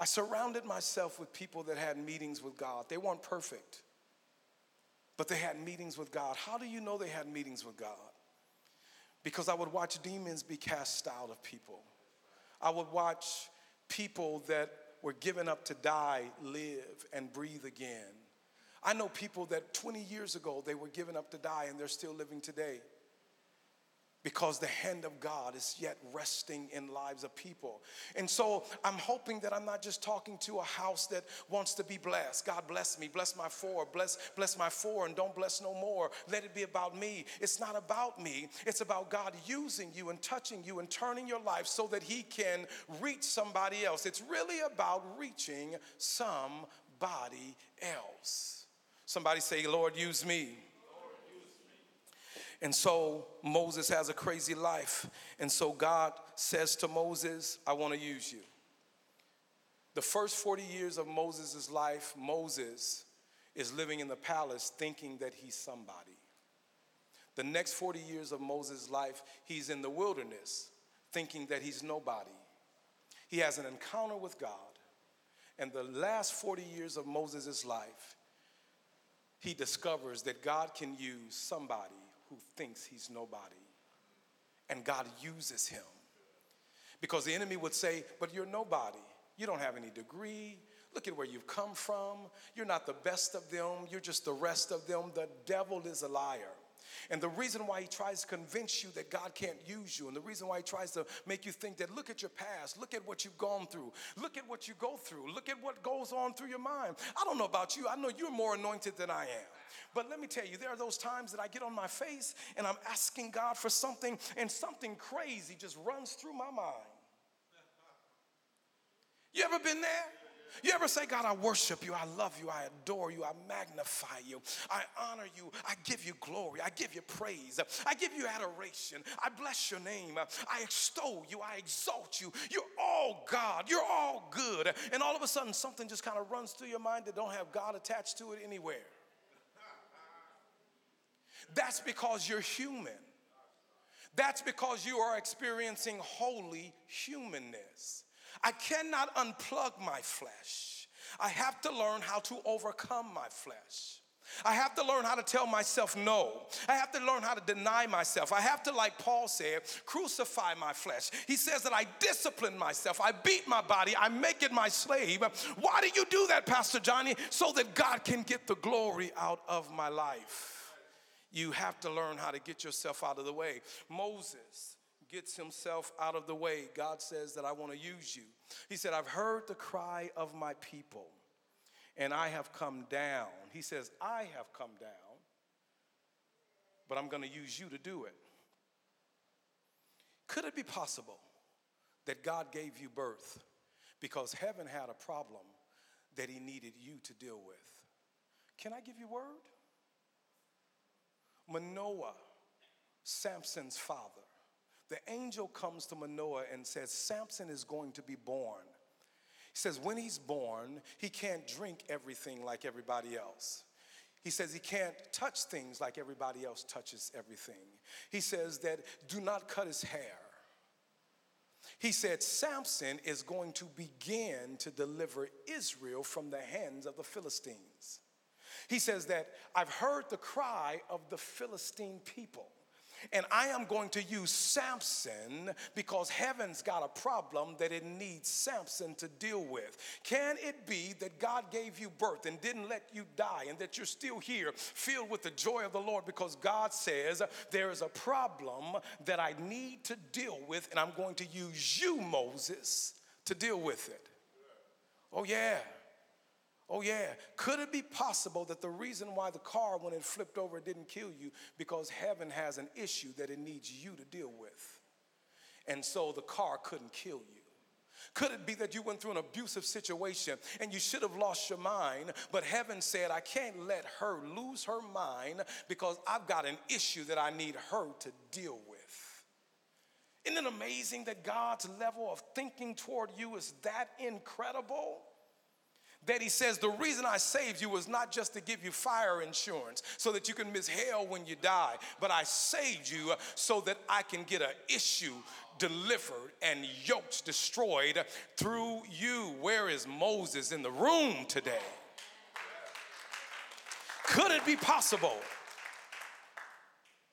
I surrounded myself with people that had meetings with God. They weren't perfect, but they had meetings with God. How do you know they had meetings with God? Because I would watch demons be cast out of people. I would watch people that were given up to die live and breathe again. I know people that 20 years ago they were given up to die and they're still living today because the hand of God is yet resting in lives of people. And so I'm hoping that I'm not just talking to a house that wants to be blessed. God bless me, bless my four, bless bless my four and don't bless no more. Let it be about me. It's not about me. It's about God using you and touching you and turning your life so that he can reach somebody else. It's really about reaching somebody else. Somebody say, "Lord, use me." And so Moses has a crazy life. And so God says to Moses, I want to use you. The first 40 years of Moses' life, Moses is living in the palace thinking that he's somebody. The next 40 years of Moses' life, he's in the wilderness thinking that he's nobody. He has an encounter with God. And the last 40 years of Moses' life, he discovers that God can use somebody who thinks he's nobody. And God uses him. Because the enemy would say, But you're nobody. You don't have any degree. Look at where you've come from. You're not the best of them. You're just the rest of them. The devil is a liar. And the reason why he tries to convince you that God can't use you, and the reason why he tries to make you think that look at your past, look at what you've gone through, look at what you go through, look at what goes on through your mind. I don't know about you, I know you're more anointed than I am. But let me tell you, there are those times that I get on my face and I'm asking God for something, and something crazy just runs through my mind. You ever been there? You ever say, God, I worship you, I love you, I adore you, I magnify you, I honor you, I give you glory, I give you praise, I give you adoration, I bless your name, I extol you, I exalt you. You're all God, you're all good. And all of a sudden, something just kind of runs through your mind that don't have God attached to it anywhere. That's because you're human. That's because you are experiencing holy humanness. I cannot unplug my flesh. I have to learn how to overcome my flesh. I have to learn how to tell myself no. I have to learn how to deny myself. I have to, like Paul said, crucify my flesh. He says that I discipline myself. I beat my body. I make it my slave. Why do you do that, Pastor Johnny? So that God can get the glory out of my life. You have to learn how to get yourself out of the way. Moses gets himself out of the way, God says that I want to use you. He said, I've heard the cry of my people and I have come down. He says, I have come down, but I'm going to use you to do it. Could it be possible that God gave you birth because heaven had a problem that he needed you to deal with? Can I give you word? Manoah, Samson's father, the angel comes to Manoah and says, Samson is going to be born. He says, when he's born, he can't drink everything like everybody else. He says he can't touch things like everybody else touches everything. He says that do not cut his hair. He said Samson is going to begin to deliver Israel from the hands of the Philistines. He says that I've heard the cry of the Philistine people. And I am going to use Samson because heaven's got a problem that it needs Samson to deal with. Can it be that God gave you birth and didn't let you die and that you're still here filled with the joy of the Lord because God says there is a problem that I need to deal with and I'm going to use you, Moses, to deal with it? Oh, yeah. Oh, yeah. Could it be possible that the reason why the car, when it flipped over, didn't kill you because heaven has an issue that it needs you to deal with? And so the car couldn't kill you. Could it be that you went through an abusive situation and you should have lost your mind, but heaven said, I can't let her lose her mind because I've got an issue that I need her to deal with? Isn't it amazing that God's level of thinking toward you is that incredible? That he says the reason I saved you was not just to give you fire insurance so that you can miss hell when you die, but I saved you so that I can get an issue delivered and yokes destroyed through you. Where is Moses in the room today? Could it be possible?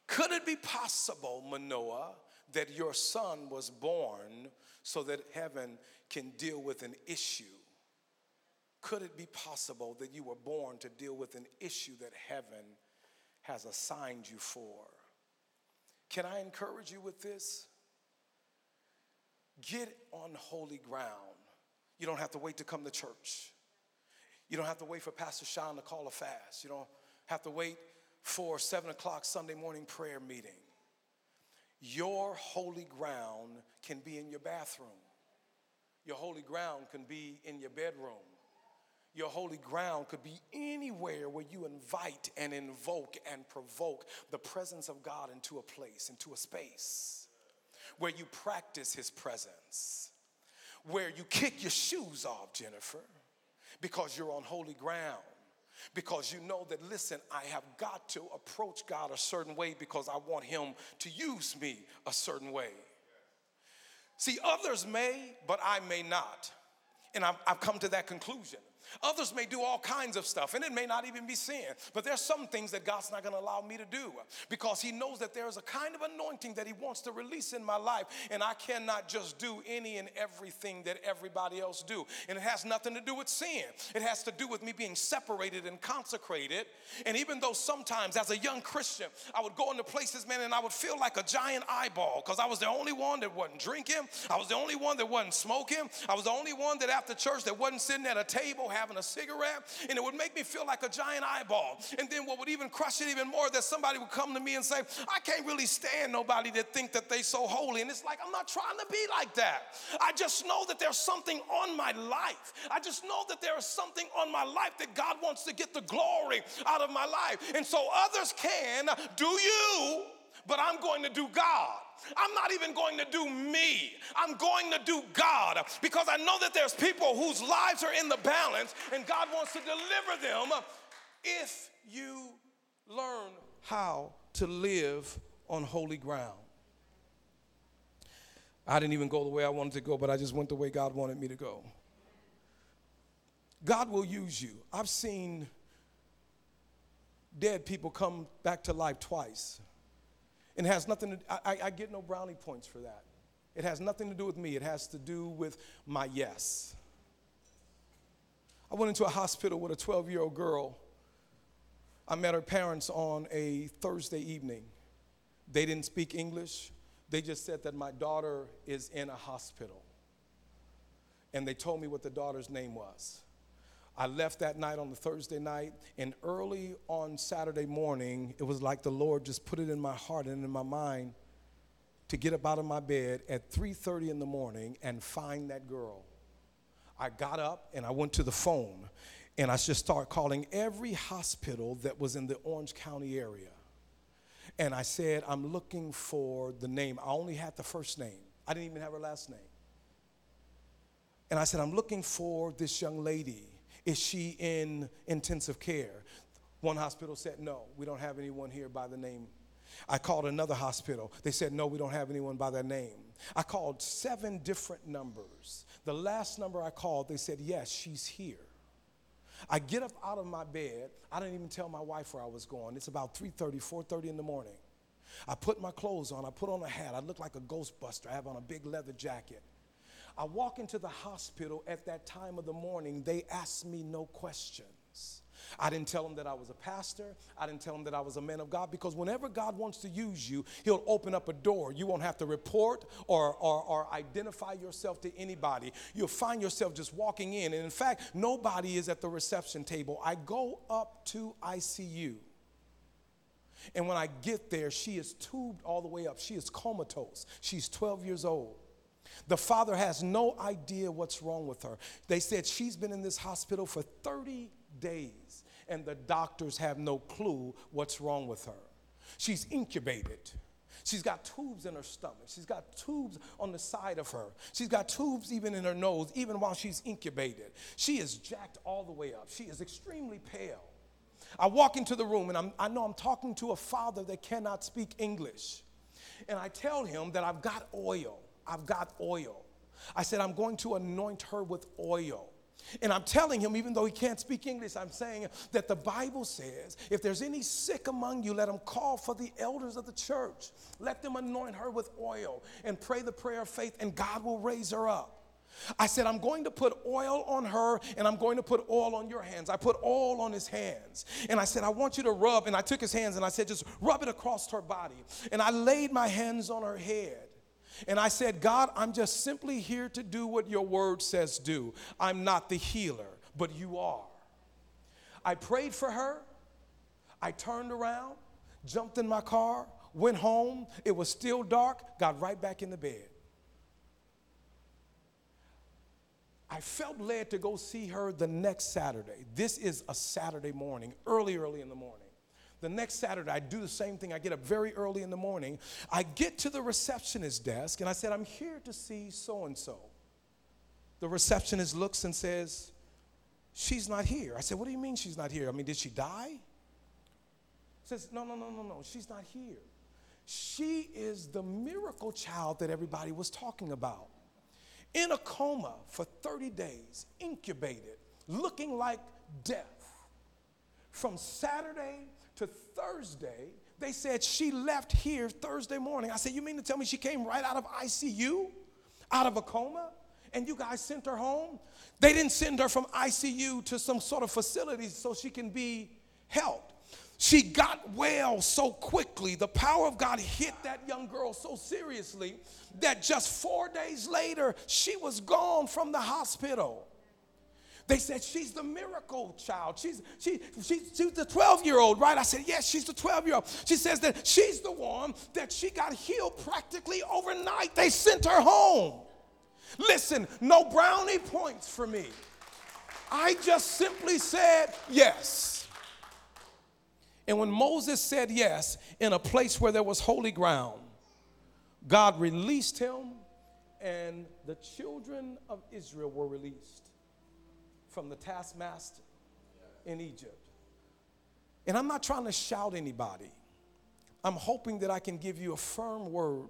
Could it be possible, Manoah, that your son was born so that heaven can deal with an issue? Could it be possible that you were born to deal with an issue that heaven has assigned you for? Can I encourage you with this? Get on holy ground. You don't have to wait to come to church. You don't have to wait for Pastor Sean to call a fast. You don't have to wait for seven o'clock Sunday morning prayer meeting. Your holy ground can be in your bathroom. Your holy ground can be in your bedroom. Your holy ground could be anywhere where you invite and invoke and provoke the presence of God into a place, into a space, where you practice His presence, where you kick your shoes off, Jennifer, because you're on holy ground. Because you know that, listen, I have got to approach God a certain way because I want Him to use me a certain way. See, others may, but I may not. And I've, I've come to that conclusion Others may do all kinds of stuff, and it may not even be sin. But there's some things that God's not going to allow me to do because He knows that there's a kind of anointing that He wants to release in my life, and I cannot just do any and everything that everybody else do. And it has nothing to do with sin. It has to do with me being separated and consecrated. And even though sometimes, as a young Christian, I would go into places, man, and I would feel like a giant eyeball because I was the only one that wasn't drinking. I was the only one that wasn't smoking. I was the only one that after church that wasn't sitting at a table having a cigarette, and it would make me feel like a giant eyeball. And then what would even crush it even more that somebody would come to me and say, I can't really stand nobody that think that they so holy. And it's like, I'm not trying to be like that. I just know that there's something on my life. I just know that there is something on my life that God wants to get the glory out of my life. And so others can do you, but I'm going to do God. I'm not even going to do me. I'm going to do God because I know that there's people whose lives are in the balance and God wants to deliver them if you learn how to live on holy ground. I didn't even go the way I wanted to go, but I just went the way God wanted me to go. God will use you. I've seen dead people come back to life twice. It has nothing to, I, I get no brownie points for that. It has nothing to do with me, it has to do with my yes. I went into a hospital with a 12 year old girl. I met her parents on a Thursday evening. They didn't speak English. They just said that my daughter is in a hospital. And they told me what the daughter's name was. I left that night on the Thursday night, and early on Saturday morning, it was like the Lord just put it in my heart and in my mind to get up out of my bed at 3:30 in the morning and find that girl. I got up and I went to the phone, and I just started calling every hospital that was in the Orange County area. And I said, I'm looking for the name. I only had the first name. I didn't even have her last name. And I said, I'm looking for this young lady. Is she in intensive care? One hospital said, No, we don't have anyone here by the name. I called another hospital. They said, No, we don't have anyone by that name. I called seven different numbers. The last number I called, they said, Yes, she's here. I get up out of my bed. I didn't even tell my wife where I was going. It's about 3:30, 4:30 in the morning. I put my clothes on. I put on a hat. I look like a ghostbuster. I have on a big leather jacket. I walk into the hospital at that time of the morning, they ask me no questions. I didn't tell them that I was a pastor. I didn't tell them that I was a man of God because whenever God wants to use you, He'll open up a door. You won't have to report or, or, or, identify yourself to anybody. You'll find yourself just walking in. And in fact, nobody is at the reception table. I go up to ICU. And when I get there, she is tubed all the way up. She is comatose. She's 12 years old. The father has no idea what's wrong with her. They said she's been in this hospital for 30 days, and the doctors have no clue what's wrong with her. She's incubated. She's got tubes in her stomach. She's got tubes on the side of her. She's got tubes even in her nose, even while she's incubated. She is jacked all the way up. She is extremely pale. I walk into the room and I'm, i know I'm talking to a father that cannot speak English. And I tell him that I've got oil. I've got oil. I said, I'm going to anoint her with oil. And I'm telling him, even though he can't speak English, I'm saying that the Bible says, if there's any sick among you, let them call for the elders of the church. Let them anoint her with oil and pray the prayer of faith, and God will raise her up. I said, I'm going to put oil on her and I'm going to put oil on your hands. I put oil on his hands. And I said, I want you to rub. And I took his hands and I said, just rub it across her body. And I laid my hands on her head. And I said, God, I'm just simply here to do what your word says do. I'm not the healer, but you are. I prayed for her. I turned around, jumped in my car, went home. It was still dark, got right back in the bed. I felt led to go see her the next Saturday. This is a Saturday morning, early, early in the morning. The next Saturday, I do the same thing. I get up very early in the morning. I get to the receptionist desk and I said, I'm here to see so and so. The receptionist looks and says, She's not here. I said, What do you mean she's not here? I mean, did she die? Says, No, no, no, no, no. She's not here. She is the miracle child that everybody was talking about. In a coma for 30 days, incubated looking like death. From Saturday to Thursday, they said she left here Thursday morning. I said, You mean to tell me she came right out of ICU, out of a coma? And you guys sent her home? They didn't send her from ICU to some sort of facility so she can be helped. She got well so quickly. The power of God hit that young girl so seriously that just four days later, she was gone from the hospital. They said, She's the miracle child. She's, she, she, she's the 12 year old, right? I said, Yes, she's the 12 year old. She says that she's the one that she got healed practically overnight. They sent her home. Listen, no brownie points for me. I just simply said yes. And when Moses said yes in a place where there was holy ground, God released him, and the children of Israel were released from the taskmaster in Egypt. And I'm not trying to shout anybody. I'm hoping that I can give you a firm word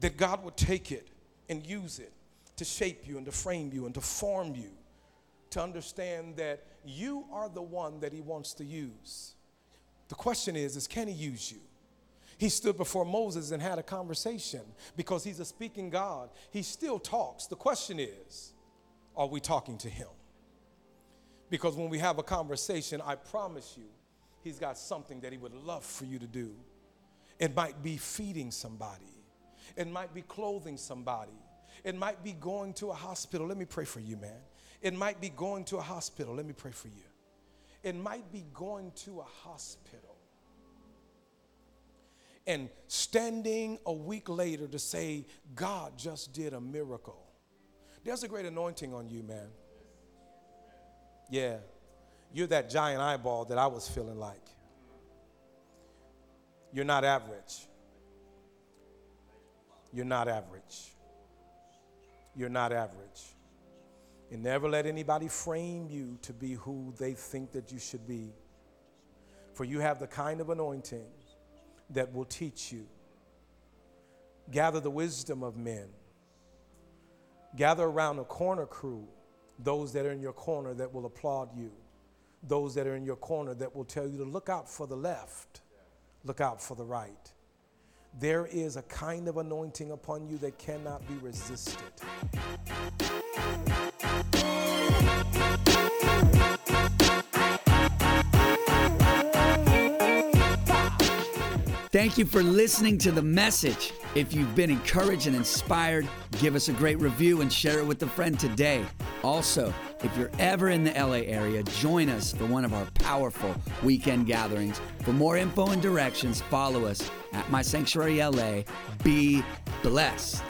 that God would take it and use it to shape you and to frame you and to form you to understand that you are the one that He wants to use. The question is, is can he use you? He stood before Moses and had a conversation because he's a speaking God. He still talks. The question is, are we talking to him? Because when we have a conversation, I promise you, he's got something that he would love for you to do. It might be feeding somebody, it might be clothing somebody, it might be going to a hospital. Let me pray for you, man. It might be going to a hospital. Let me pray for you. It might be going to a hospital and standing a week later to say, God just did a miracle. There's a great anointing on you, man. Yeah, you're that giant eyeball that I was feeling like. You're not average. You're not average. You're not average. And never let anybody frame you to be who they think that you should be. For you have the kind of anointing that will teach you. Gather the wisdom of men. Gather around a corner crew, those that are in your corner that will applaud you, those that are in your corner that will tell you to look out for the left, look out for the right. There is a kind of anointing upon you that cannot be resisted. Thank you for listening to the message. If you've been encouraged and inspired, give us a great review and share it with a friend today. Also, if you're ever in the LA area, join us for one of our powerful weekend gatherings. For more info and directions, follow us at My Sanctuary LA. Be blessed.